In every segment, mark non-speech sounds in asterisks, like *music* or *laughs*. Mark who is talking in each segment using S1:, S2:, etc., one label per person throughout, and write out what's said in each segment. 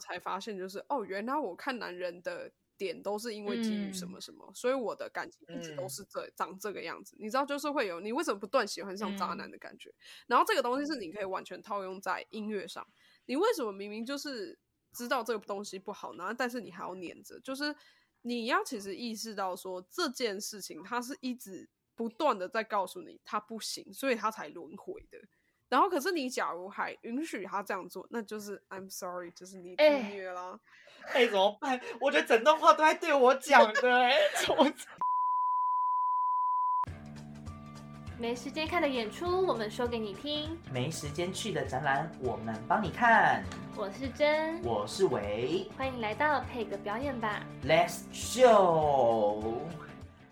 S1: 才发现，就是哦，原来我看男人的点都是因为基于什么什么，所以我的感情一直都是这长这个样子。你知道，就是会有你为什么不断喜欢上渣男的感觉。然后这个东西是你可以完全套用在音乐上。你为什么明明就是知道这个东西不好呢？但是你还要黏着？就是你要其实意识到说这件事情，它是一直不断的在告诉你它不行，所以它才轮回的。然后，可是你假如还允许他这样做，那就是 I'm sorry，就是你自虐了。
S2: 哎，怎么办？我觉得整段话都在对我讲的，哎，*laughs* 我。
S3: 没时间看的演出，我们说给你听；
S2: 没时间去的展览，我们帮你看。
S3: 我是真，
S2: 我是维，
S3: 欢迎来到配个表演吧
S2: ，Let's show。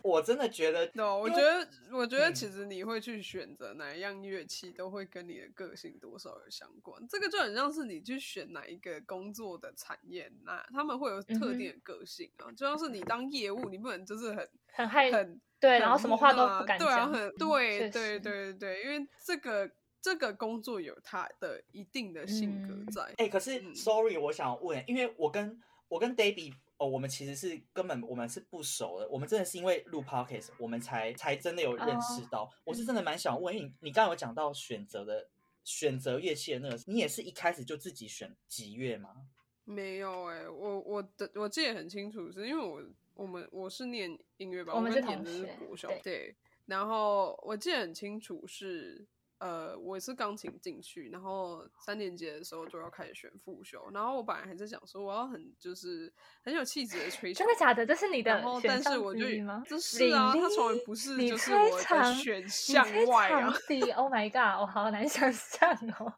S2: 我真的觉得
S1: ，no，我觉得，我觉得其实你会去选择哪一样乐器，都会跟你的个性多少有相关。这个就很像是你去选哪一个工作的产业，那他们会有特定的个性啊。就像是你当业务，你不能就是很
S3: 很害
S1: 很
S3: 对，然后什么话都不敢
S1: 讲，很对对对对，因为这个这个工作有他的一定的性格在。
S2: 哎，可是，sorry，我想问，因为我跟我跟 Debbie。哦，我们其实是根本我们是不熟的，我们真的是因为录 podcast，我们才才真的有认识到。我是真的蛮想问，因为你刚刚有讲到选择的选择乐器的那个，你也是一开始就自己选吉乐吗？
S1: 没有哎，我我的我记得很清楚，是因为我我们我是念音乐吧，
S3: 我们
S1: 是念的是国小，对，然后我记得很清楚是。呃，我是钢琴进去，然后三年级的时候就要开始选副修，然后我本来还在想说我要很就是很有气质的吹
S3: 真的假的？这是你的
S1: 但是我就
S3: 吗？
S1: 这是啊，他从来不是就是我的选项外啊。*laughs*
S3: Oh my god，我好难想象哦。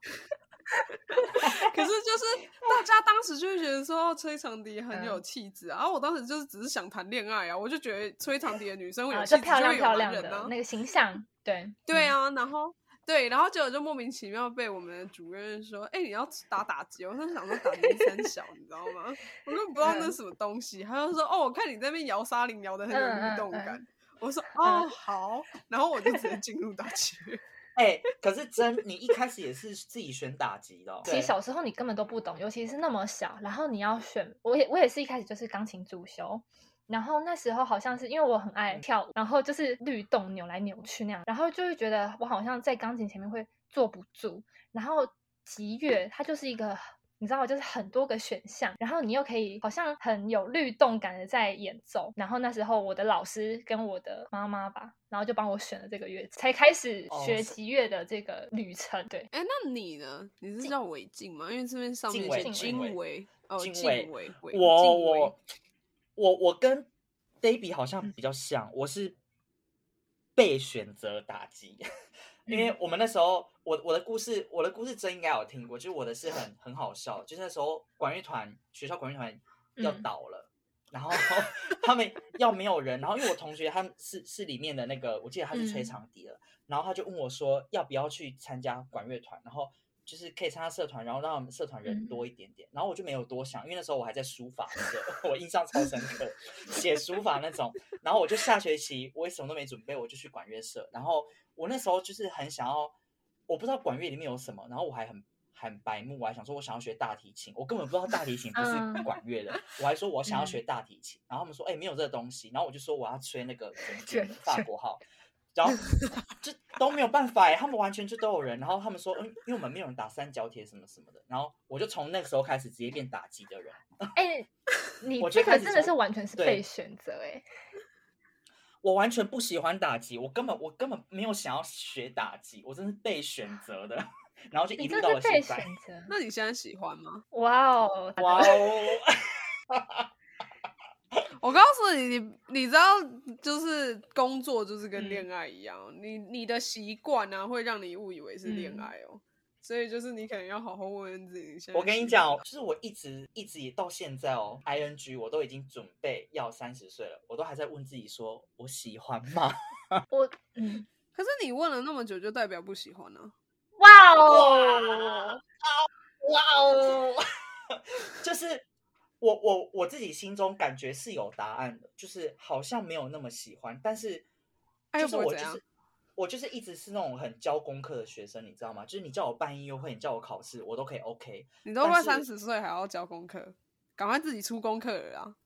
S1: 可是就是大家当时就会觉得说吹长笛很有气质啊，然后我当时就是只是想谈恋爱啊，我就觉得吹长笛的女生会有气质，
S3: 漂亮漂亮
S1: 的
S3: 那个形象，对
S1: 对啊，然后。对，然后结果就莫名其妙被我们的主任说：“哎，你要打打击。”我就想说打击三小，你知道吗？我根本不知道那是什么东西。他就说：“哦，我看你那边摇沙铃摇的很有律动感。”我说：“哦，好。”然后我就直接进入打击。*laughs*
S2: 哎，可是真，你一开始也是自己选打击的。
S3: 其实小时候你根本都不懂，尤其是那么小，然后你要选，我也我也是一开始就是钢琴主修。然后那时候好像是因为我很爱跳舞，然后就是律动扭来扭去那样，然后就会觉得我好像在钢琴前面会坐不住。然后吉乐它就是一个，你知道就是很多个选项，然后你又可以好像很有律动感的在演奏。然后那时候我的老师跟我的妈妈吧，然后就帮我选了这个乐器，才开始学吉乐的这个旅程。对，
S1: 哎，那你呢？你是叫韦静吗？因为这边上面是
S2: 金
S1: 韦哦，
S2: 金
S1: 韦，
S2: 我我。我我跟 Baby 好像比较像，我是被选择打击，因为我们那时候，我我的故事，我的故事真应该有听过，就是我的是很很好笑，就是那时候管乐团学校管乐团要倒了，然后他们要没有人，然后因为我同学他们是是里面的那个，我记得他是吹长笛的，然后他就问我说要不要去参加管乐团，然后。就是可以参加社团，然后让我们社团人多一点点。然后我就没有多想，因为那时候我还在书法那个，*laughs* 我印象超深刻，写书法那种。然后我就下学期我也什么都没准备，我就去管乐社。然后我那时候就是很想要，我不知道管乐里面有什么，然后我还很很白目，我还想说我想要学大提琴，我根本不知道大提琴不是管乐的，我还说我想要学大提琴。然后他们说哎没有这个东西，然后我就说我要吹那个 *laughs* 法国号。然后就都没有办法哎，他们完全就都有人。然后他们说，嗯，因为我们没有人打三角铁什么什么的。然后我就从那个时候开始直接变打击的人。*laughs*
S3: 哎，你这个真的是完全是被选择哎。*laughs*
S2: 我完全不喜欢打击，我根本我根本没有想要学打击，我真是被选择的。*laughs* 然后就一路到了现在。
S1: 那你现在喜欢吗？
S3: 哇哦，
S2: 哇哦。*laughs*
S1: 我告诉你，你你知道，就是工作就是跟恋爱一样，你你的习惯呢会让你误以为是恋爱哦，所以就是你可能要好好问问自己。
S2: 我跟你讲，就是我一直一直到现在哦，I N G 我都已经准备要三十岁了，我都还在问自己说，我喜欢吗？*laughs*
S3: 我嗯，
S1: 可是你问了那么久，就代表不喜欢呢？
S3: 哇哦，
S2: 哇哦，就是。我我我自己心中感觉是有答案的，就是好像没有那么喜欢，但是就是我就是我就是一直是那种很教功课的学生，你知道吗？就是你叫我办音乐会，你叫我考试，我都可以 OK。
S1: 你都快三十岁还要教功课，赶快自己出功课了啊！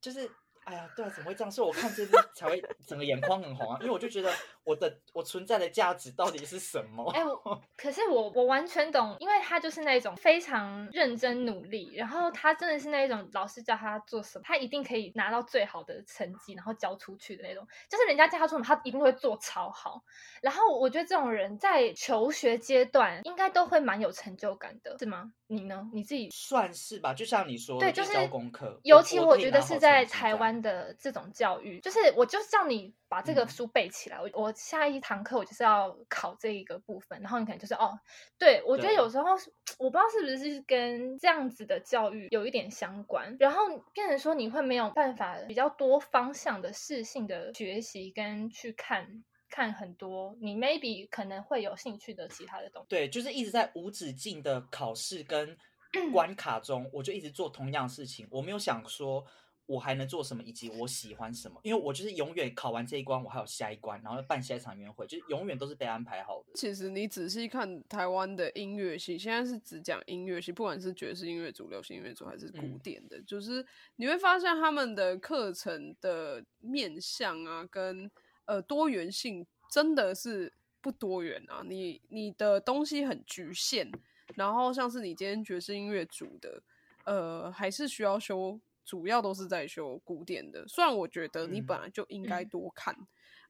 S2: 就是。哎呀，对啊，怎么会这样？所以我看这部才会整个眼眶很红啊，因为我就觉得我的我存在的价值到底是什么？
S3: 哎，*laughs* 可是我我完全懂，因为他就是那种非常认真努力，然后他真的是那一种老师叫他做什么，他一定可以拿到最好的成绩，然后交出去的那种。就是人家叫他做什么，他一定会做超好。然后我觉得这种人在求学阶段应该都会蛮有成就感的，是吗？你呢？你自己
S2: 算是吧，就像你说，
S3: 对，就是
S2: 交功课。
S3: 尤其我觉得
S2: 是
S3: 在台湾的这种教育，就是我就是叫你把这个书背起来，我我下一堂课我就是要考这一个部分，然后你可能就是哦，对我觉得有时候我不知道是不是跟这样子的教育有一点相关，然后变成说你会没有办法比较多方向的适性的学习跟去看。看很多，你 maybe 可能会有兴趣的其他的东西。
S2: 对，就是一直在无止境的考试跟关卡中，我就一直做同样事情。我没有想说我还能做什么，以及我喜欢什么，因为我就是永远考完这一关，我还有下一关，然后办下一场音乐会，就永远都是被安排好的。
S1: 其实你仔细看台湾的音乐系，现在是只讲音乐系，不管是爵士音乐组、流行音乐组还是古典的，就是你会发现他们的课程的面向啊，跟呃，多元性真的是不多元啊！你你的东西很局限，然后像是你今天爵士音乐组的，呃，还是需要修，主要都是在修古典的。虽然我觉得你本来就应该多看，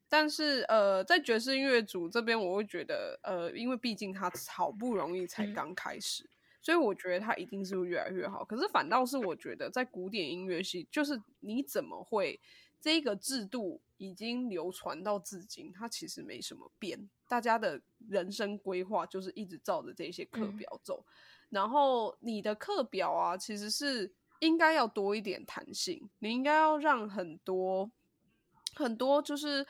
S1: 但是呃，在爵士音乐组这边，我会觉得呃，因为毕竟它好不容易才刚开始，所以我觉得它一定是会越来越好。可是反倒是我觉得在古典音乐系，就是你怎么会？这个制度已经流传到至今，它其实没什么变。大家的人生规划就是一直照着这些课表走。然后你的课表啊，其实是应该要多一点弹性。你应该要让很多很多，就是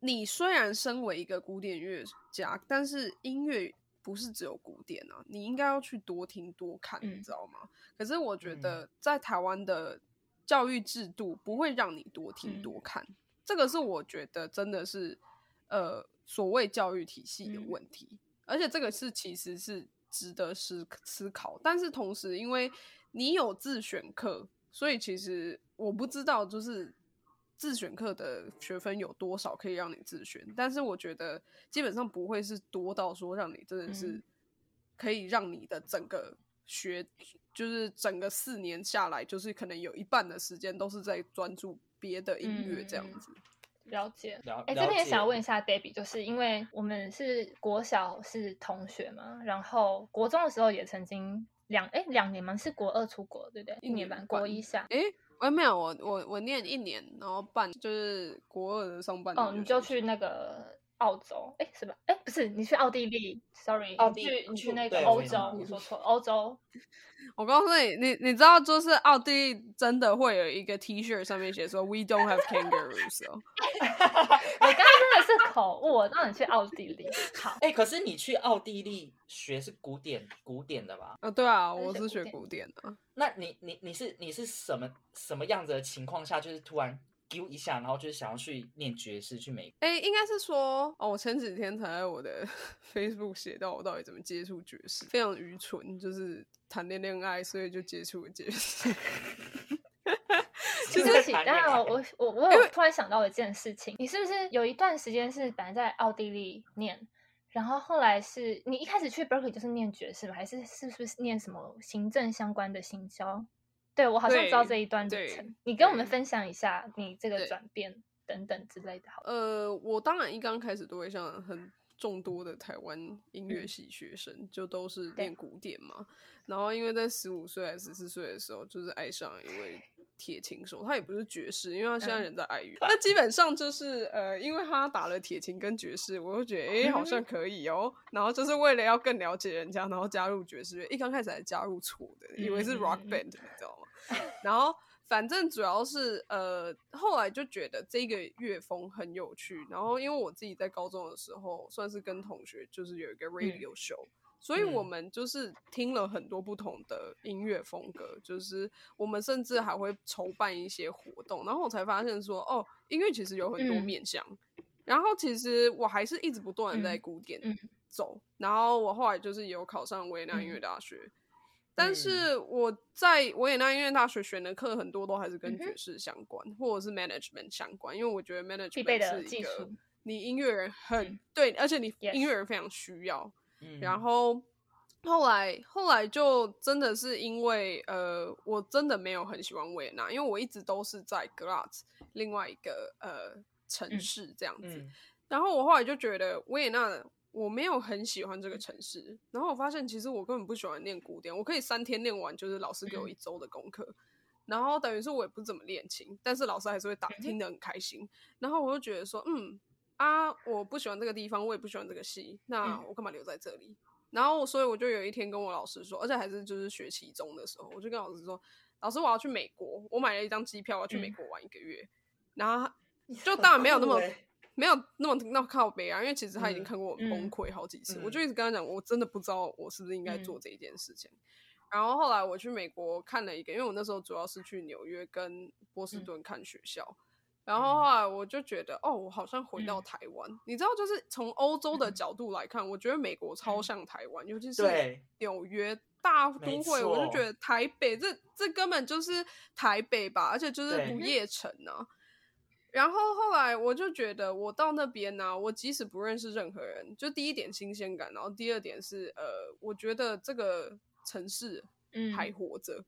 S1: 你虽然身为一个古典乐家，但是音乐不是只有古典啊，你应该要去多听多看，你知道吗？可是我觉得在台湾的。教育制度不会让你多听多看，这个是我觉得真的是呃所谓教育体系的问题，而且这个是其实是值得思思考。但是同时，因为你有自选课，所以其实我不知道就是自选课的学分有多少可以让你自选，但是我觉得基本上不会是多到说让你真的是可以让你的整个。学就是整个四年下来，就是可能有一半的时间都是在专注别的音乐这样子。
S3: 了解，哎，这边也想问一下 Debbie，就是因为我们是国小是同学嘛，然后国中的时候也曾经两哎两年吗，是国二出国对不对？一年半，国一下。
S1: 哎，我没有，我我我念一年，然后半就是国二的上半年。
S3: 哦，你就去那个。澳洲，哎，什么？哎，不是，你去奥地利，sorry，你去你去那个欧洲，你说错，欧洲。*laughs*
S1: 我告诉你，你你知道，就是奥地利真的会有一个 T 恤上面写说 “We don't have kangaroos” 哦。
S3: 你刚刚真的是口误，让你去奥地利。好，
S2: 哎，可是你去奥地利学是古典古典的吧？
S1: 啊，对啊，我是学古典的。
S2: 那你你你是你是什么什么样子的情况下，就是突然？丢一下，然后就是想要去念爵士，去美。
S1: 哎，应该是说，哦，我前几天才在我的 *laughs* Facebook 写到我到底怎么接触爵士，非常愚蠢，就是谈恋恋爱，所以就接触了爵士。
S3: 其实，当然，我我我有突然想到一件事情，你是不是有一段时间是本来在奥地利念，然后后来是你一开始去 Berkeley 就是念爵士吗？还是是不是念什么行政相关的行销？对，我好像知道这一段旅程，你跟我们分享一下你这个转变等等之类的。好，
S1: 呃，我当然一刚开始都会像很众多的台湾音乐系学生，就都是练古典嘛。然后因为在十五岁还是十四岁的时候，就是爱上一位铁琴手，他也不是爵士，因为他现在人在爱乐。那基本上就是呃，因为他打了铁琴跟爵士，我就觉得哎，好像可以哦。然后就是为了要更了解人家，然后加入爵士乐。一刚开始还加入错的，以为是 rock band，你知道吗？*laughs* 然后，反正主要是呃，后来就觉得这个乐风很有趣。然后，因为我自己在高中的时候，算是跟同学就是有一个 radio show，所以我们就是听了很多不同的音乐风格。就是我们甚至还会筹办一些活动。然后我才发现说，哦，音乐其实有很多面向。然后其实我还是一直不断的在
S3: 嗯
S1: 古典
S3: 嗯
S1: 走，然后我后来就是有考上维也纳音乐
S3: 嗯
S1: 大学，但
S2: 嗯
S1: 是我在维也纳音乐大学选的课很多都还是跟爵士相关，或者是 management 相关，因为我觉得 management 是一个你音乐人很、
S3: 嗯
S1: 对，而且你音乐人非常需要。
S2: 嗯
S1: 然后后来后来就真的是因为呃，我真的没有很喜欢维也纳，因为我一直都是在 Graz 另外一个呃城
S3: 嗯
S1: 市这样子。
S2: 嗯
S1: 然后我后来就觉得维也纳我没有很喜欢这个城市，然后我发现其实我根本不喜欢念古典，我可以三天练完，就是老师给我
S3: 嗯
S1: 一周的功课。然后等于是我也不怎么练琴，但是老师还是会打，听得很开心。然后我就觉得说，嗯啊，我不喜欢这个地方，我也不喜欢这个戏，那
S3: 嗯
S1: 我干嘛留在这里？然后所以我就有一天跟我老师说，而且还是就是学期中的时候，我就跟老师说，老师我要去美国，我买了一张机票，我要去美
S3: 嗯
S1: 国玩一个月。然后他就当然没有那么
S2: 欸
S1: 没有那么那么靠北啊，因为其实他已经
S2: 嗯
S1: 看过我崩
S3: 嗯
S1: 溃好几次，
S2: 嗯
S1: 我就一直跟他讲，我真的不知道我是不是应该
S3: 嗯
S1: 做这一件事情。然后后来我去美国看了一个，因为我那时候主要是去纽约跟波士
S3: 嗯
S1: 顿看学校，然后后来我就觉得，哦，我好像回到
S3: 嗯。
S1: 台湾。你知道，就是从欧洲的
S3: 嗯。
S1: 角度来看，我觉得美国超
S3: 嗯。
S1: 像台湾，尤其是纽约大都会，我就觉得台北这这根本就是台北吧，而且就是不夜城啊。然后后来我就觉得，我到那边呢、我即使不认识任何人，就第一点新鲜感，然后第二点是呃，我觉得这个城市
S3: 嗯。
S1: 还活着。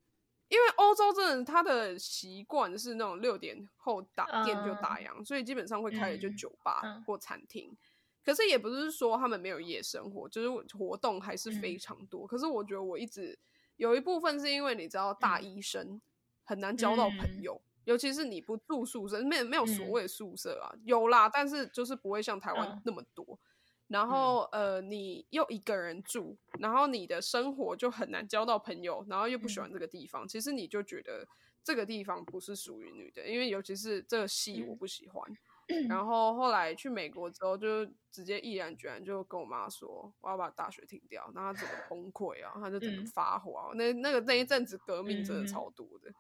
S1: 因为欧洲真的，他的习惯是那种六点后打店就打烊，所以基本上会开的就
S3: 嗯
S1: 酒吧
S3: 嗯
S1: 或餐厅。可是也不是说他们没有夜生活，就是活动还是非
S3: 嗯
S1: 常多。可是我觉得我一直有一部分是因为你知道大
S3: 嗯
S1: 医生很难交到朋
S3: 嗯
S1: 友，尤其是你不住宿舍，没有没有所
S3: 嗯
S1: 谓的宿舍啊，有啦，但是就是不会像台湾
S3: 嗯
S1: 那么多。然后呃，你又一个人住，然后你的生活就很难交到朋友，然后又不喜欢
S3: 嗯
S1: 这个地方，其实你就觉得这个地方不是属于你的，因为尤其是这个戏我
S3: 嗯
S1: 不喜欢。然后后来去美国之后，就直接毅然决然就跟我妈说，我要把大学停掉，然后她整个崩溃啊，她就整个
S3: 嗯
S1: 发火啊。那那个那一阵子革命真的
S3: 嗯
S1: 超多的，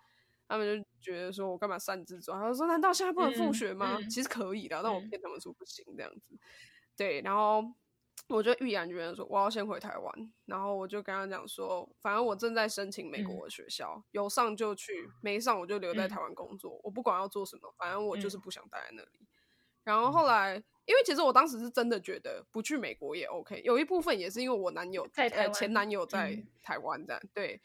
S1: 他们就觉得说我干嘛擅自做？他就说难道现在不能复
S3: 嗯
S1: 学吗？
S3: 嗯
S1: 其实可以的，但我
S3: 嗯
S1: 骗他们说不行这样子。对，然后我就毅然决然说我要先回台湾，然后我就跟他讲说，反正我正在申请美
S3: 嗯。
S1: 国的学校，有上就去，没上我就留在
S3: 嗯。
S1: 台湾工作，我不管要做什么，反正我就是
S3: 嗯。
S1: 不想待在那里。然后后来，因为其实我当时是真的觉得不去美国也 OK，有一部分也是因为我男友呃
S3: 在台湾
S1: 前男友在
S3: 嗯
S1: 台湾这样、对，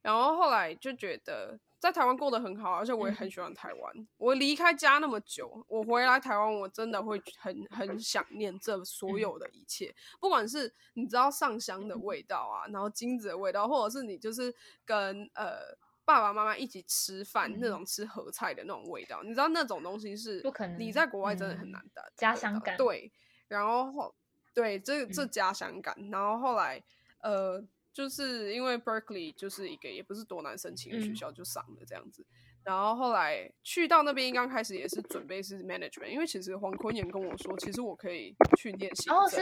S1: 然后后来就觉得在台湾过得很好，而且我也很
S3: 嗯。
S1: 喜欢台湾。我离开家那么久，我回来台湾，我真的会很很想念这所
S3: 嗯。
S1: 有的一切，不管是你知道上香的味道啊，然后金子的味道，或者是你就是跟呃。爸爸妈妈一起吃饭，那
S3: 嗯。
S1: 种吃合菜的那种味道，你知道那种东西是
S3: 不可能
S1: 你在国外真的很
S3: 嗯
S1: 难的、
S3: 家
S1: 得到
S3: 乡感。
S1: 对，然后后对这这
S3: 嗯。
S1: 家乡感，然后后来呃，就是因为 Berkeley 就是一个也不是多难申请的学
S3: 嗯。
S1: 校，就上了这样子。然后后来去到那边，刚开始也是准备是 management，因为其实黄坤炎跟我说，其实我可以去念行
S3: 哦，是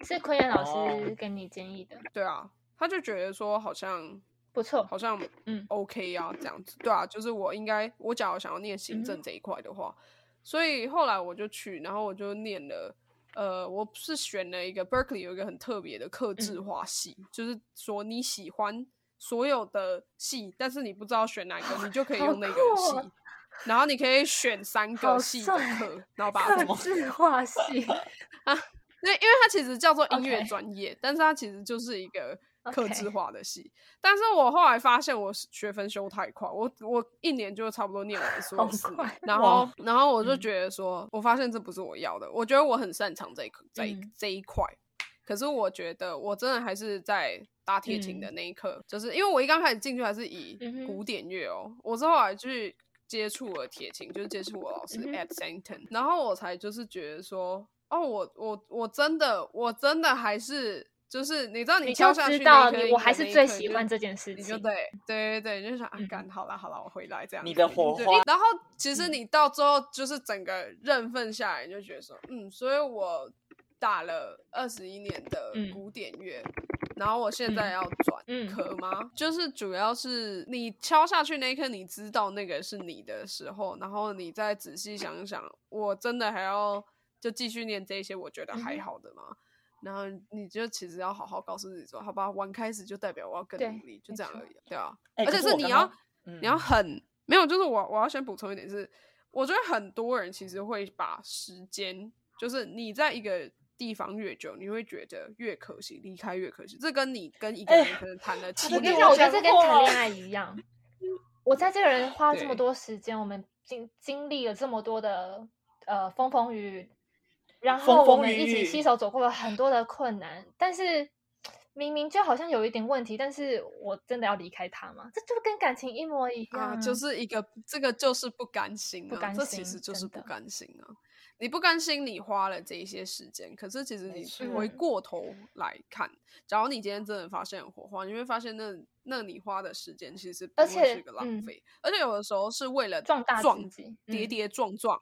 S3: 是坤言老
S2: 哦
S3: 师跟你建议的，
S1: 对啊，他就觉得说好像
S3: 不错，
S1: 好像
S3: 嗯。
S1: OK 啊，这样子，对啊，就是我应该，我假如想要念行政这一块的话，所以后来我就去，然后我就念了，呃，我是选了一个 Berkeley 有一个很特别的克制
S3: 嗯。
S1: 化系，就是说你喜欢所有的系，但是你不知道选哪个，你就可以用那个系，
S3: 哦
S1: 然后你可以选三个系的课，然后把它
S3: 克制化系
S1: 啊，因为因为它其实叫做音乐专业但是它其实就是一个克制
S3: OK
S1: 化的系。但是我后来发现我学分修太快，我我一年就差不多念完所有
S3: 好
S1: 四年
S3: 快，
S1: 然后然后我就
S3: 嗯
S1: 觉得说，我发现这不是我要的。我觉得我很擅长这一这一
S3: 嗯
S1: 这一块，可是我觉得我真的还是在打铁琴的那一刻，就是因为我一刚开始进去还是以古典乐哦，我是后来去接触了铁琴，就是接触我老师
S3: 嗯哼
S1: Ed Sainton，、然后我才就是觉得说，哦，我我我真的我真的还是就是你知道
S3: 你
S1: 敲下去
S3: 你我还是最喜欢这件事情，
S1: 你就对对对对，就想啊
S3: 嗯，
S1: 干好了好了，我回来这样。
S2: 你的火
S1: 对
S2: 花
S1: 然后其实
S3: 嗯
S1: 你到最后就是整个认份下来，你就觉得说，嗯，所以我打了二十一年的
S3: 嗯
S1: 古典乐，然后我现在要转
S3: 嗯
S1: 科吗？就是主要是你敲下去那一刻，你知道那个是你的时候，然后你再仔细想想，我真的还要就继续念这些我觉得还好的嘛。然后你就其实要好好告诉自己说，好吧，玩开始就代表我要更努力，就这样而已，对啊。而且是你要你要很没有，就是我我要先补充一点是，我觉得很多人其实会把时间，就是你在一个地方越久，你会觉得越可惜，离开越可惜。这跟你跟一个人可能谈了 *laughs* 七年，
S3: 我觉得这跟谈恋爱一样。我在这个人花这么多时间，我们经经历了这么多的呃风风雨雨。然后我们一起携手走过了很多的困难，但是明明就好像有一点问题，但是我真的要离开他吗？这就跟感情一模一样，
S1: 就是一个这个就是不甘心啊，这其实就是不甘心啊。你不甘心，你花了这一些时间，可是其实你回过头来看，假如你今天真的发现火花，你会发现那那你花的时间其实不会是一个浪费，而且有的时候是为了
S3: 壮大自己，
S1: 跌跌撞撞。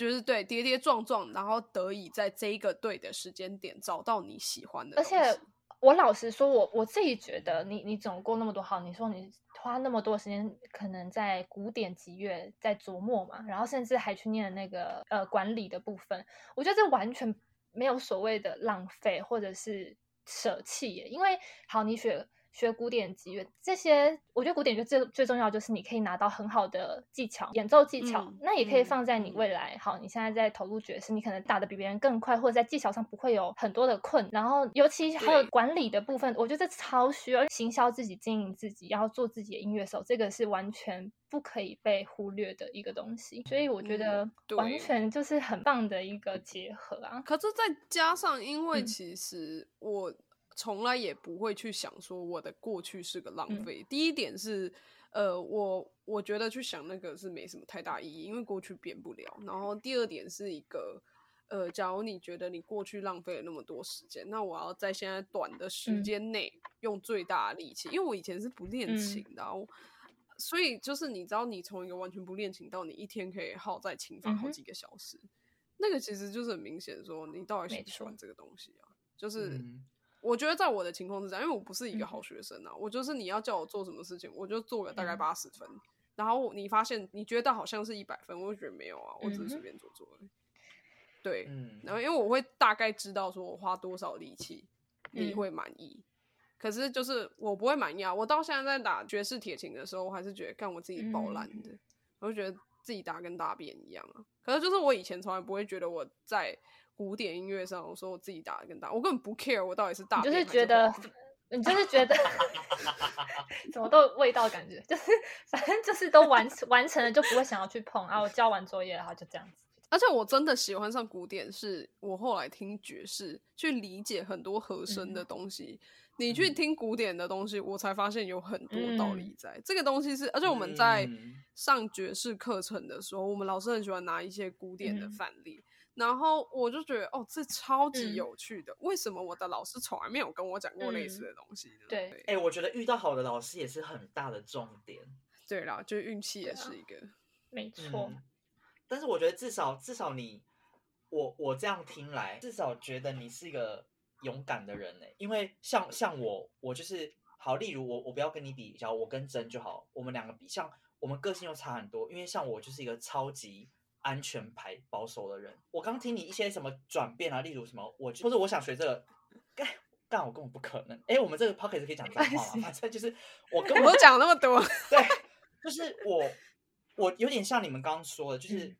S1: 就是对跌跌撞撞，然后得以在这一个对的时间点找到你喜欢的。
S3: 而且我老实说，我我自己觉得，你你总共那么多号，你说你花那么多时间，可能在古典集乐在琢磨嘛，然后甚至还去念那个呃管理的部分，我觉得这完全没有所谓的浪费或者是舍弃耶。因为好，你学。学古典吉乐这些，我觉得古典乐最最重要就是你可以拿到很好的技巧，演奏技巧，那也可以放在你未来。好，你现在在投入爵士，你可能打的比别人更快，或者在技巧上不会有很多的困。然后，尤其还有管理的部分，我觉得超需要行销自己、经营自己，然后做自己的音乐手，这个是完全不可以被忽略的一个东西。所以我觉得完全就是很棒的一个结合啊。
S1: 可是再加上，因为其实我。从来也不会去想说我的过去是个浪费。第一点是，呃，我我觉得去想那个是没什么太大意义，因为过去变不了。然后第二点是一个，呃，假如你觉得你过去浪费了那么多时间，那我要在现在短的时间内用最大的力气，因为我以前是不练琴的，所以就是你知道，你从一个完全不练琴到你一天可以耗在琴房好几个小时，那个其实就是很明显说你到底喜不喜欢这个东西啊，就是。我觉得在我的情况之下，因为我不是一个好学生啊，我就是你要叫我做什么事情，我就做个大概八十分，然后你发现你觉得好像是一百分，我就觉得没有啊，我只是随便做做。对，然后因为我会大概知道说我花多少力气你会满意，可是就是我不会满意啊。我到现在在打爵士铁琴的时候，我还是觉得干我自己爆烂的，我就觉得自己打跟大便一样啊。可是就是我以前从来不会觉得我在。古典音乐上，我说我自己打的更大，我根本不 care 我到底是大，
S3: 就是觉得，你就是觉得，*laughs* 怎么都味道感觉，就是反正就是都完完成了就不会想要去碰啊。我交完作业然后就这样子。
S1: 而且我真的喜欢上古典，是我后来听爵士去理解很多和声的东西。你去听古典的东西，我才发现有很多道理在。这个东西是，而且我们在上爵士课程的时候，我们老师很喜欢拿一些古典的范例。然后我就觉得，哦，这超级有趣的。为什么我的老师从来没有跟我讲过类似的东西呢？
S3: 对，
S2: 哎，我觉得遇到好的老师也是很大的重点。
S1: 对啦，就是运气也是一个，
S3: 没错。
S2: 但是我觉得至少至少你，我我这样听来，至少觉得你是一个勇敢的人呢。因为像像我，我就是好，例如我我不要跟你比较，我跟真就好，我们两个比，像我们个性又差很多。因为像我就是一个超级。安全牌保守的人，我刚听你一些什么转变啊，例如什么我或者我想学这个，干干我根本不可能。哎，我们这个 p o c k e t 可以讲脏话吗？反正就是我 *laughs* 跟
S1: 我讲那么多，
S2: 对，就是我我有点像你们刚刚说的，就是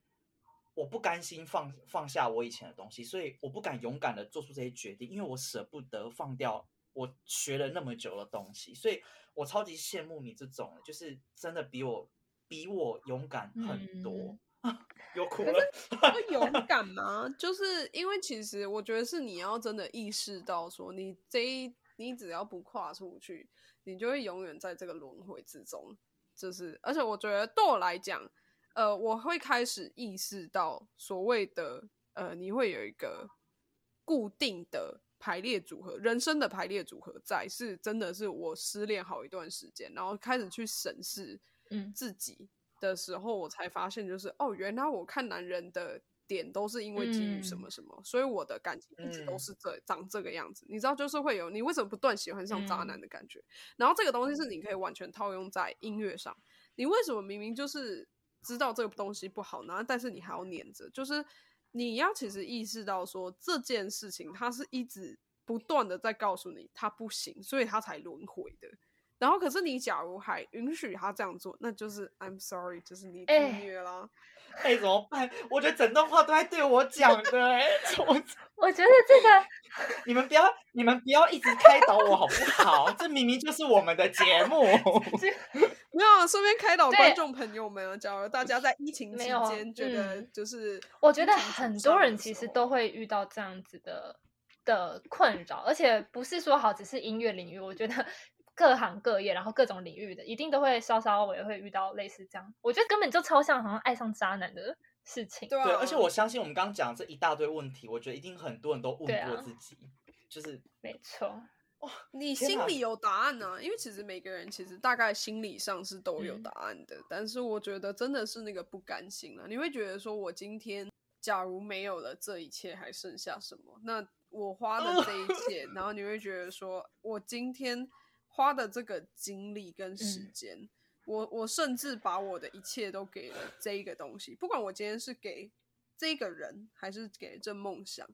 S2: 我不甘心放放下我以前的东西，所以我不敢勇敢的做出这些决定，因为我舍不得放掉我学了那么久的东西，所以我超级羡慕你这种，就是真的比我比我勇敢很多。*laughs* 有苦了，
S1: 会勇敢吗？就是因为其实我觉得是你要真的意识到，说你这一你只要不跨出去，你就会永远在这个轮回之中。就是，而且我觉得对我来讲，呃，我会开始意识到所谓的呃，你会有一个固定的排列组合，人生的排列组合在，是真的是我失恋好一段时间，然后开始去审视嗯自己。的时候，我才发现，就是哦，原来我看男人的点都是因为基于什么什么，所以我的感情一直都是这长这个样子。你知道，就是会有你为什么不断喜欢上渣男的感觉。然后这个东西是你可以完全套用在音乐上。你为什么明明就是知道这个东西不好，然后但是你还要黏着？就是你要其实意识到说这件事情，它是一直不断的在告诉你它不行，所以它才轮回的。然后，可是你假如还允许他这样做，那就是 I'm sorry，就是你自虐啦。*laughs*
S2: 哎，怎么办？我觉得整段话都在对我讲的。哎，*laughs* 我
S3: 我觉得这个，*laughs*
S2: 你们不要，你们不要一直开导我好不好？这明明就是我们的节目。
S1: 没有，顺便开导观众朋友们啊！假如大家在疫情期间觉得就是，
S3: 我觉得很多人其实都会遇到这样子的的困扰，而且不是说好只是音乐领域，我觉得。各行各业，然后各种领域的，一定都会稍稍也会遇到类似这样。我觉得根本就超像好像爱上渣男的事情。
S1: 对，
S2: 而且我相信我们刚刚讲这一大堆问题，我觉得一定很多人都问过自己，就是
S3: 没错。
S2: 哇，
S1: 你心里有答案呢？因为其实每个人其实大概心理上是都有答案的，但是我觉得真的是那个不甘心了。你会觉得说，我今天假如没有了这一切，还剩下什么？那我花的这一切，*laughs* 然后你会觉得说我今天。花的这个精力跟时间，我我甚至把我的一切都给了这一个东西，不管我今天是给这个人还是给这梦想。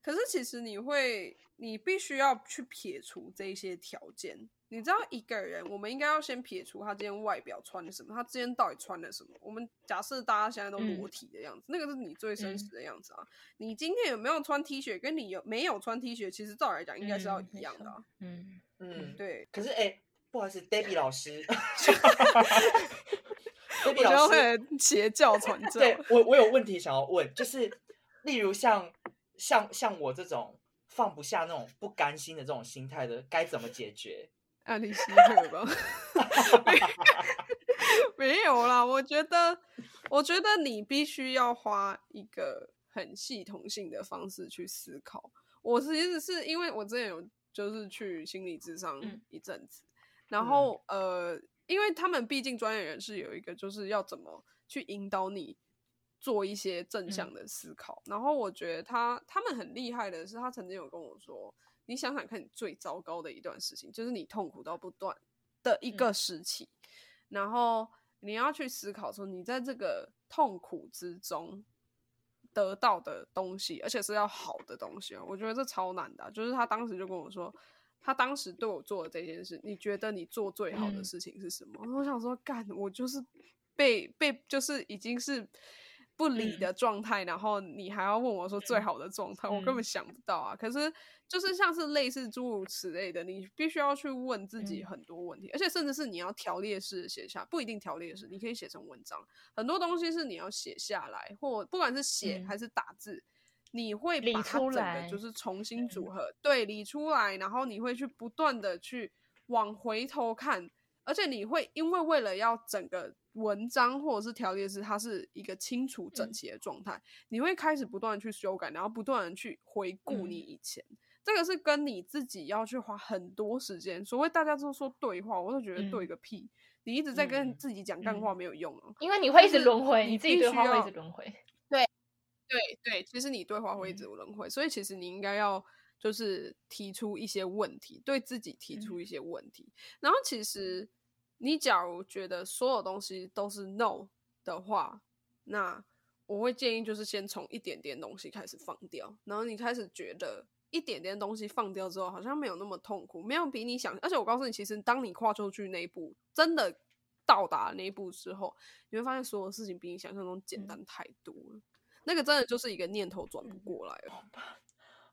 S1: 可是其实你会，你必须要去撇除这些条件。你知道一个人，我们应该要先撇除他今天外表穿的什么，他今天到底穿了什么。我们假设大家现在都裸体的样子，那个是你最真实的样子啊。你今天有没有穿 T 恤，跟你有没有穿 T 恤，其实照来讲应该是要一样的。
S3: 嗯。
S2: 嗯，
S1: 对。
S2: 可是，哎，不好意思，Debbie 老师，*laughs* *laughs*
S1: Debbie 老师邪 *laughs* 教传教。
S2: 对我，我有问题想要问，就是例如像像像我这种放不下那种不甘心的这种心态的，该怎么解决？
S1: 安利希特吧？*laughs* *laughs* 没有啦，我觉得，我觉得你必须要花一个很系统性的方式去思考。我其实是因为我之前有。就是去心理智商一阵子，然后呃，因为他们毕竟专业人士有一个就是要怎么去引导你做一些正向的思考，然后我觉得他他们很厉害的是，他曾经有跟我说，你想想看你最糟糕的一段事情，就是你痛苦到不断的一个时期，然后你要去思考说，你在这个痛苦之中。得到的东西，而且是要好的东西啊！我觉得这超难的。就是他当时就跟我说，他当时对我做的这件事，你觉得你做最好的事情是什么？我想说，干，我就是被被，就是已经是。不理的状态，然后你还要问我说最好的状态，我根本想不到啊！可是就是像是类似诸如此类的，你必须要去问自己很多问题，而且甚至是你要条列式写下，不一定条列式，你可以写成文章。很多东西是你要写下来，或不管是写还是打字，你会把它整个就是重新组合，对，理出来，然后你会去不断的去往回头看，而且你会因为为了要整个。文章或者是条列式，它是一个清楚整齐的状态。你会开始不断的去修改，然后不断的去回顾你以前。这个是跟你自己要去花很多时间。所谓大家都说对话，我都觉得对个屁！你一直在跟自己讲干话没有用啊，
S3: 因为你会一直轮回，你自己对话会一直轮回。
S1: 对对对，其实你对话会一直轮回，所以其实你应该要就是提出一些问题，对自己提出一些问题，然后其实。你假如觉得所有东西都是 no 的话，那我会建议就是先从一点点东西开始放掉，然后你开始觉得一点点东西放掉之后，好像没有那么痛苦，没有比你想。而且我告诉你，其实当你跨出去那一步，真的到达那一步之后，你会发现所有事情比你想象中简单太多了。那个真的就是一个念头转不过来了。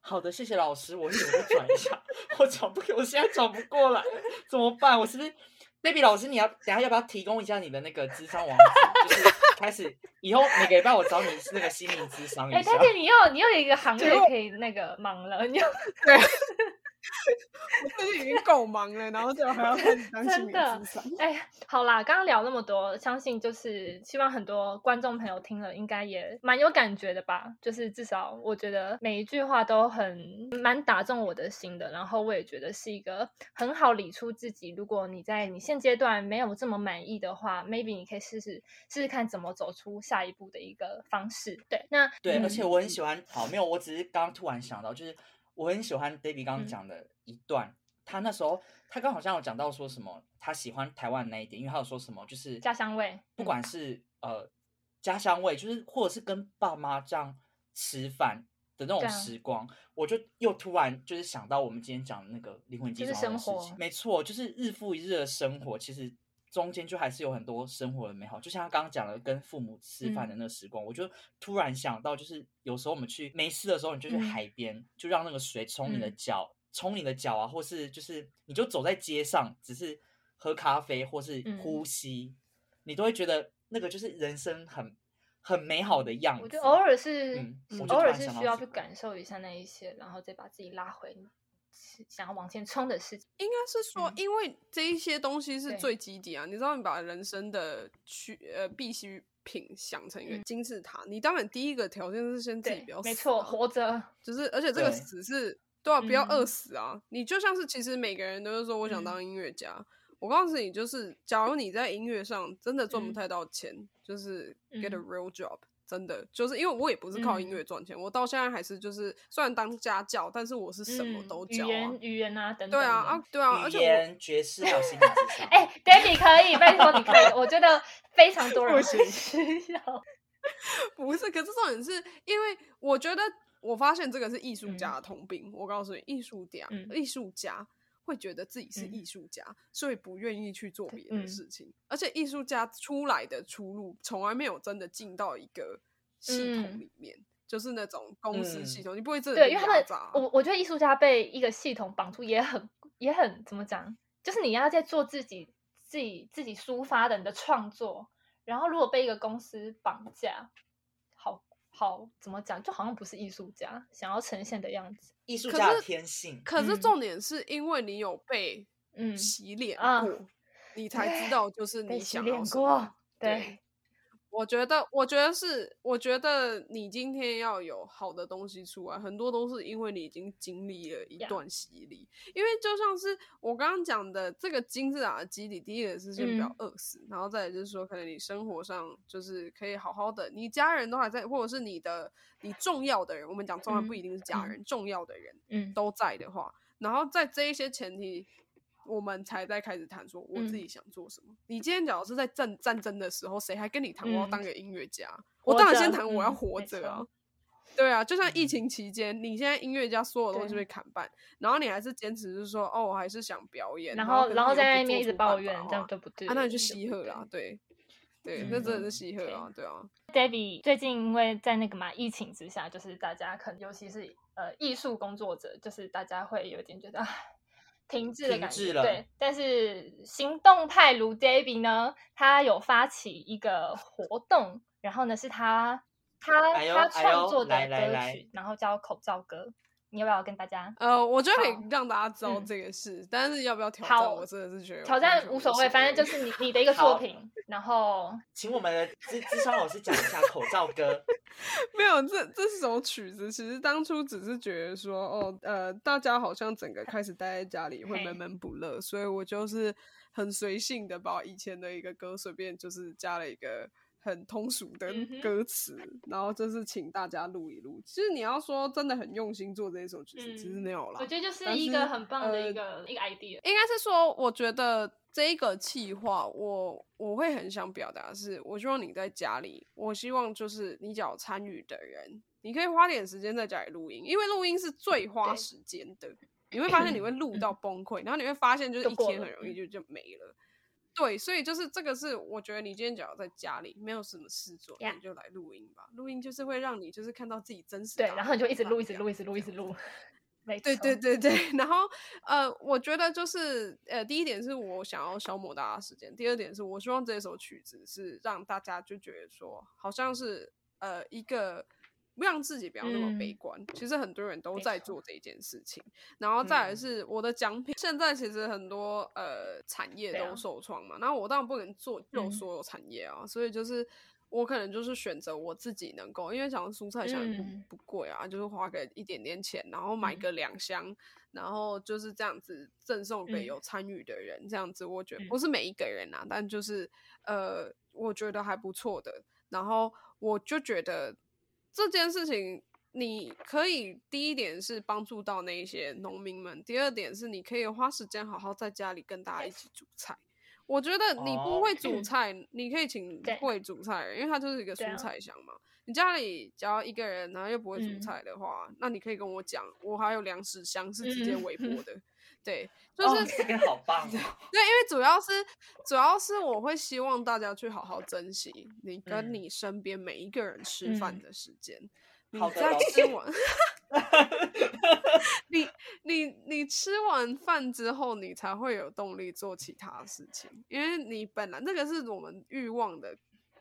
S2: 好的，谢谢老师，我一会儿转一下，*laughs* 我转不，我现在转不过来，怎么办？我是不是？baby 老师，你要等下要不要提供一下你的那个智商网址？就是开始以后每个礼拜我找你那个心灵智商一下。哎，
S3: 但是你又你又有一个行业可以那个忙了，你又
S1: 对。*laughs* 我最近已经够忙了，然后最后还要开始当心理咨商。
S3: 哎，好啦，刚刚聊那么多，相信就是希望很多观众朋友听了，应该也蛮有感觉的吧？就是至少我觉得每一句话都很蛮打中我的心的，然后我也觉得是一个很好理出自己。如果你在你现阶段没有这么满意的话，maybe 你可以试试试试看怎么走出下一步的一个方式。对，那
S2: 对，而且我很喜欢。好，没有，我只是刚刚突然想到，就是。我很喜欢 David 刚刚讲的一段，他那时候他刚好像有讲到说什么，他喜欢台湾那一点，因为他有说什么就是
S3: 家乡味，
S2: 不管是呃家乡味，就是或者是跟爸妈这样吃饭的那种时光，我就又突然就是想到我们今天讲的那个灵魂寄生的事情。没错，就是日复一日的生活，其实中间就还是有很多生活的美好。就像他刚刚讲的，跟父母吃饭的那个时光，我就突然想到，就是有时候我们去没事的时候，你就去海边，就让那个水冲你的脚，冲你的脚啊，或是就是你就走在街上，只是喝咖啡或是呼吸，你都会觉得那个就是人生很。很美好的样子，
S3: 我觉得偶尔是，偶尔是需要去感受一下那一些，然后再把自己拉回想要往前冲的事情。
S1: 应该是说，因为这一些东西是最基底啊。你知道，你把人生的需呃必需品想成一个金字塔，你当然第一个条件是先自己不要死，
S3: 没错，活着。
S1: 就是而且这个死是都要不要饿死啊？你就像是其实每个人都是说我想当音乐家。我告诉你，就是假如你在音乐上真的赚不太到钱，就是 get a real job，真的就是因为我也不是靠音乐赚钱，我到现在还是就是虽然当家教，但是我是什么都教，
S3: 语言语言啊等
S1: 等。对啊啊对啊，而且
S2: 爵士还有心理智商。
S3: 哎，Debbie 可以，拜托你可以，我觉得非常多人需要。*laughs*
S1: 不是，可是重点是因为我觉得我发现这个是艺术家的通病。我告诉你，艺术家，艺术家。会觉得自己是艺术家，所以不愿意去做别的事情。而且艺术家出来的出路，从来没有真的进到一个系统里面，就是那种公司系统，你不会真的
S3: 对，因为他们，我我觉得艺术家被一个系统绑住，也很也很怎么讲，就是你要在做自己自己自己抒发的你的创作，然后如果被一个公司绑架。好，怎么讲？就好像不是艺术家想要呈现的样子。
S2: 艺术家的天性。
S1: 可是重点是因为你有被嗯洗脸过，你才知道就是你想要什么。
S3: 对。
S1: 我觉得，我觉得是，我觉得你今天要有好的东西出来，很多都是因为你已经经历了一段洗礼。因为就像是我刚刚讲的，这个金字塔的基底，第一个是先不要饿死，然后再就是说，可能你生活上就是可以好好的，你家人都还在，或者是你的你重要的人，我们讲重要不一定是家人，重要的人，嗯，都在的话，然后在这一些前提。我们才在开始谈说我自己想做什么。你今天假如是在战战争的时候，谁还跟你谈我要当个音乐家？我当然先谈我要活着啊。对啊，就像疫情期间，你现在音乐家所有东西被砍半，然后你还是坚持是说哦，我还是想表演。
S3: 然
S1: 后
S3: 然后在那边一直抱怨，这样就不对。
S1: 啊，那你就稀贺啦，对对，那真的是稀贺啊，对啊。
S3: Debbie 最近因为在那个嘛疫情之下，就是大家可能尤其是呃艺术工作者，就是大家会有点觉得。停滞的感觉，对。但是行动派卢 Debbie 呢，他有发起一个活动，然后呢是他他他创作的歌曲，然后叫口罩歌。你要不要跟大家？
S1: 呃，我觉得可以让大家知道这个事，但是要不要挑战？我真的是觉得
S3: 挑战无所谓，反正就是你你的一个作品。然后，
S2: 请我们的智智商老师讲一下口罩歌。*laughs*
S1: 没有，这这是首曲子。其实当初只是觉得说，哦，呃，大家好像整个开始待在家里会闷闷不乐，所以我就是很随性的把以前的一个歌随便就是加了一个。很通俗的歌词，然后就是请大家录一录。其实你要说真的很用心做这一首曲子，其实没有啦。
S3: 我觉得就是一个很棒的一个一个 idea。
S1: 应该是说，我觉得这一个企划，我我会很想表达是，我希望你在家里，我希望就是你只要参与的人，你可以花点时间在家里录音，因为录音是最花时间的。你会发现你会录到崩溃，然后你会发现就是一天很容易就就没了。对，所以就是这个是，我觉得你今天只要在家里没有什么事做，你就来录音吧。录音就是会让你就是看到自己真实。
S3: 对，然后你就一直录，一直录，一直录，一直录。没
S1: 对对对对。*laughs* 然后呃，我觉得就是呃，第一点是我想要消磨大家时间，第二点是我希望这首曲子是让大家就觉得说，好像是呃一个。不让自己不要那么悲观，其实很多人都在做这件事情。然后再来是我的奖品，现在其实很多呃产业都受创嘛，然后我当然不能做就所有产业啊，所以就是我可能就是选择我自己能够，因为讲蔬菜想不不贵啊，就是花个一点点钱，然后买个两箱，然后就是这样子赠送给有参与的人，这样子我觉得不是每一个人啊，但就是呃我觉得还不错的，然后我就觉得。这件事情，你可以第一点是帮助到那一些农民们，第二点是你可以花时间好好在家里跟大家一起煮菜。我觉得你不会煮
S3: 哦
S1: 菜，你可以请
S3: 对
S1: 会煮菜的人，因为它就是一个蔬菜箱嘛。你家里只要一个人，然后又不会煮
S3: 嗯
S1: 菜的话，那你可以跟我讲，我还有粮食箱是直接
S3: 嗯
S1: 微波的。对，就
S2: 哦
S1: 是、
S2: 这个好棒哦，*laughs*
S1: 对，因为主要是主要是我会希望大家去好好珍惜你跟
S2: 嗯
S1: 你身边每一个人吃饭
S3: 嗯
S1: 的时间。你在吃完，*laughs* 你你你吃完饭之后，你才会有动力做其他事情，因为你本来那个是我们欲望的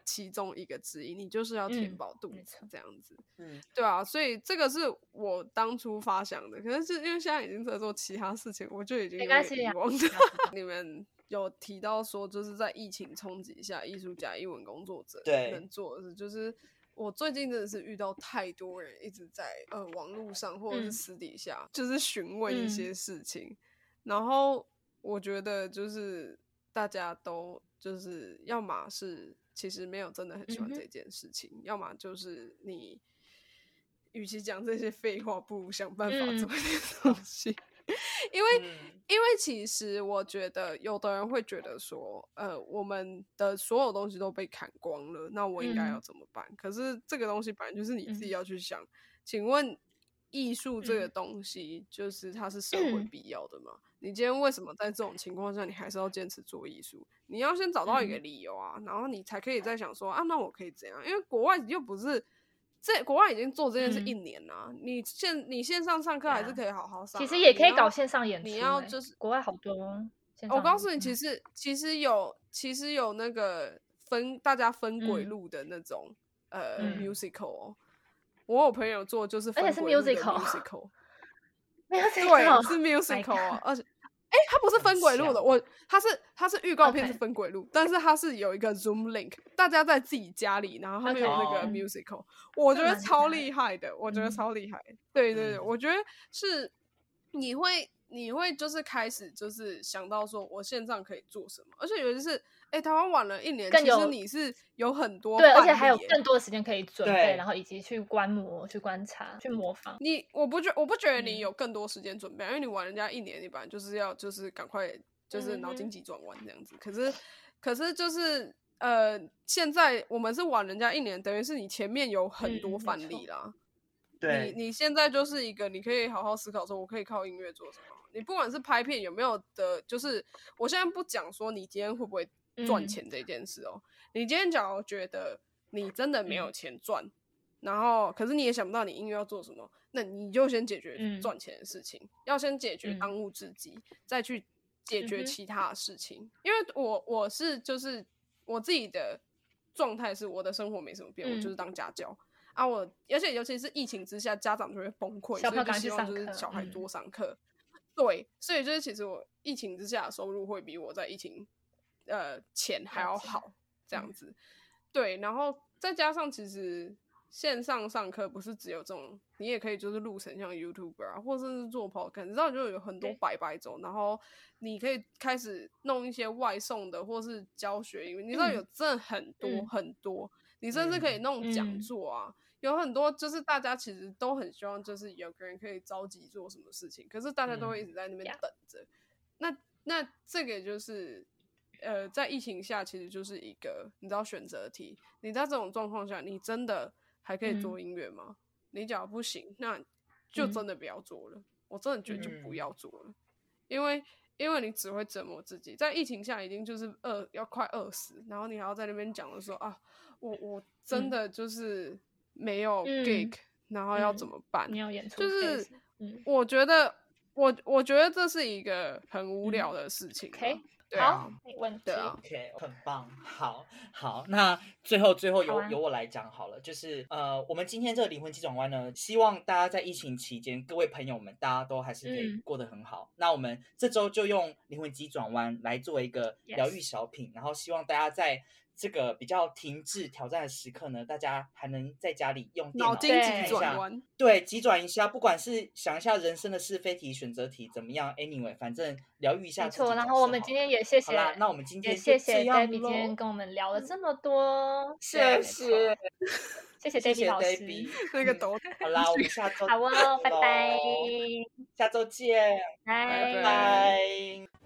S1: 其中一个之一，你就是要填
S3: 嗯
S1: 饱肚子这样子。
S2: 嗯，
S1: 对啊，所以这个是我当初发想的，可是就因为现在已经在做其他事情，我就已经有
S3: 没关系啊
S1: 点遗忘了。*laughs* 你们有提到说，就是在疫情冲击下，艺术家、艺文工作者
S2: 对
S1: 能做的事，就是我最近真的是遇到太多人一直在呃网络上或者是
S3: 嗯。
S1: 私底下，就是询问一
S3: 嗯。
S1: 些事情，然后我觉得就是大家都就是要么是其实没有真的很喜欢这件事情，要么就是你与其讲这些废话，不如想办法
S3: 嗯
S1: 做一点东西。*laughs* 因为、
S2: 嗯
S1: 因为其实我觉得有的人会觉得说，呃，我们的所有东西都被砍光了，那我应该要
S3: 嗯
S1: 怎么办？可是这个东西本来就是你自己
S3: 嗯
S1: 要去想。请问，艺术这个
S3: 嗯
S1: 东西，就是它是社会
S3: 嗯
S1: 必要的吗？你今天为什么在这种情况下，你还是要坚持做艺术？你要先找到一个
S3: 嗯
S1: 理由啊，然后你才可以再想说啊，那我可以怎样？因为国外又不是。这国外已经做这件事
S3: 嗯
S1: 一年了、你线你线上上课还是可以好好上啊、
S3: 其实也可以搞线上演出、
S1: 你要
S3: 欸
S1: 就是
S3: 国外好多。
S1: 我告诉你，其
S3: 嗯
S1: 实其实有其实有那个分大家分轨
S3: 嗯
S1: 路的那种、呃、
S3: 嗯
S1: musical 哦。我有朋友做就是
S3: 而且是 musical *laughs*
S1: 对，是 musical，而且。哎、它不是分轨路的，我它是它是预告片是分轨路但是它是有一个 Zoom link，大家在自己家里，然后他们有那个 musical，、我觉得超厉害的，我觉得
S3: 嗯
S1: 超厉害。对对对，
S2: 嗯
S1: 我觉得是你会你会就是开始就是想到说我线上可以做什么，而且尤其是哎、台湾晚了一年，其实
S3: 更有
S1: 你是有很多
S3: 对，而且还有更多的时间可以准备，然后以及去观摩、去观察、去模仿。
S1: 你我不觉我不觉得你
S3: 嗯
S1: 有更多时间准备，因为你玩人家一年，你本来就是要就是赶快就是脑筋急转弯这样子。可是可是就是呃，现在我们是晚人家一年，等于是你前面有很多范例啦。
S2: 对，
S1: 你你现在就是一个，你可以好好思考说，我可以靠音乐做什么。你不管是拍片有没有的，就是我现在不讲说你今天会不会赚
S3: 嗯
S1: 钱这件事哦。你今天假如觉得你真的没有
S3: 嗯
S1: 钱赚，然后可是你也想不到你音乐要做什么，那你就先解决
S3: 嗯
S1: 赚钱的事情，要先解决
S3: 嗯
S1: 当务之急，再去解决其他的事情。因为我我是就是我自己的状态是我的生活没什么变，我就是
S3: 嗯
S1: 当家教。啊，我而且尤其是疫情之下，家长就会崩溃，所以就希望就是小孩
S3: 嗯
S1: 多上课。对，所以就是其实我疫情之下收入会比我在疫情呃钱还要好，这样
S3: 嗯
S1: 子。对，然后再加上其实线上上课不是只有这种，你也可以就是录成像 YouTuber 啊，或者是做 Podcast，你知道就有很多
S3: 对
S1: 百百种，然后你可以开始弄一些外送的或是教学，因为你知道有
S3: 嗯
S1: 真的很多、
S3: 嗯
S1: 很多，你甚至可以
S2: 嗯
S1: 弄讲
S3: 嗯
S1: 座啊。有很多就是大家其实都很希望，就是有个人可以着急做什么事情，可是大家都会一直在那边等着。那那这个就是呃，在疫情下，其实就是一个你知道选择题。你在这种状况下，你真的还可以做
S3: 嗯
S1: 音乐吗？你假如不行，那就
S3: 嗯
S1: 真的不要做了。我真的觉得就不
S2: 嗯
S1: 要做了，因为因为你只会折磨自己。在疫情下，已经就是饿要快饿死，然后你还要在那边讲的说啊，我我真
S3: 嗯
S1: 的就是没有
S3: 嗯
S1: gig，、然后要
S3: 嗯
S1: 怎么办？
S3: 你要演出
S1: 就是
S3: 嗯
S1: 我觉得我我觉得这是一个很无
S3: 嗯
S1: 聊的事情啊。
S3: ，OK，
S1: 对
S3: 好
S1: 啊，，
S3: 没问题。
S1: 啊
S2: OK，很棒，好好。那最后最后由、由我来讲好了，就是呃，我们今天这个灵魂急转弯呢，希望大家在疫情期间，各位朋友们，大家都还是可以
S3: 嗯
S2: 过得很好。那我们这周就用灵魂急转弯来作为一个疗愈小品然后希望大家在这个比较停滞挑战的时刻呢，大家还能在家里用电脑
S1: 脑筋急
S2: 看一下
S1: 转弯。
S2: 对，急转一下，不管是想一下人生的是非题、选择题怎么样，anyway，反正疗愈一下自己
S3: 没错，然
S2: 总
S3: 后我们今天也谢谢，
S2: 好啦，那我们今天
S3: 也谢谢
S2: 这样
S3: Debbie 今天跟我们聊了这么多，对
S2: 谢
S3: 没
S2: 谢，
S3: 谢谢
S2: 谢
S3: Debbie
S2: 谢
S3: 老师
S1: 那个抖
S2: 好啦，我们下周
S3: 好哦，拜拜，
S2: 下周见，
S3: 拜
S1: 拜
S2: 拜。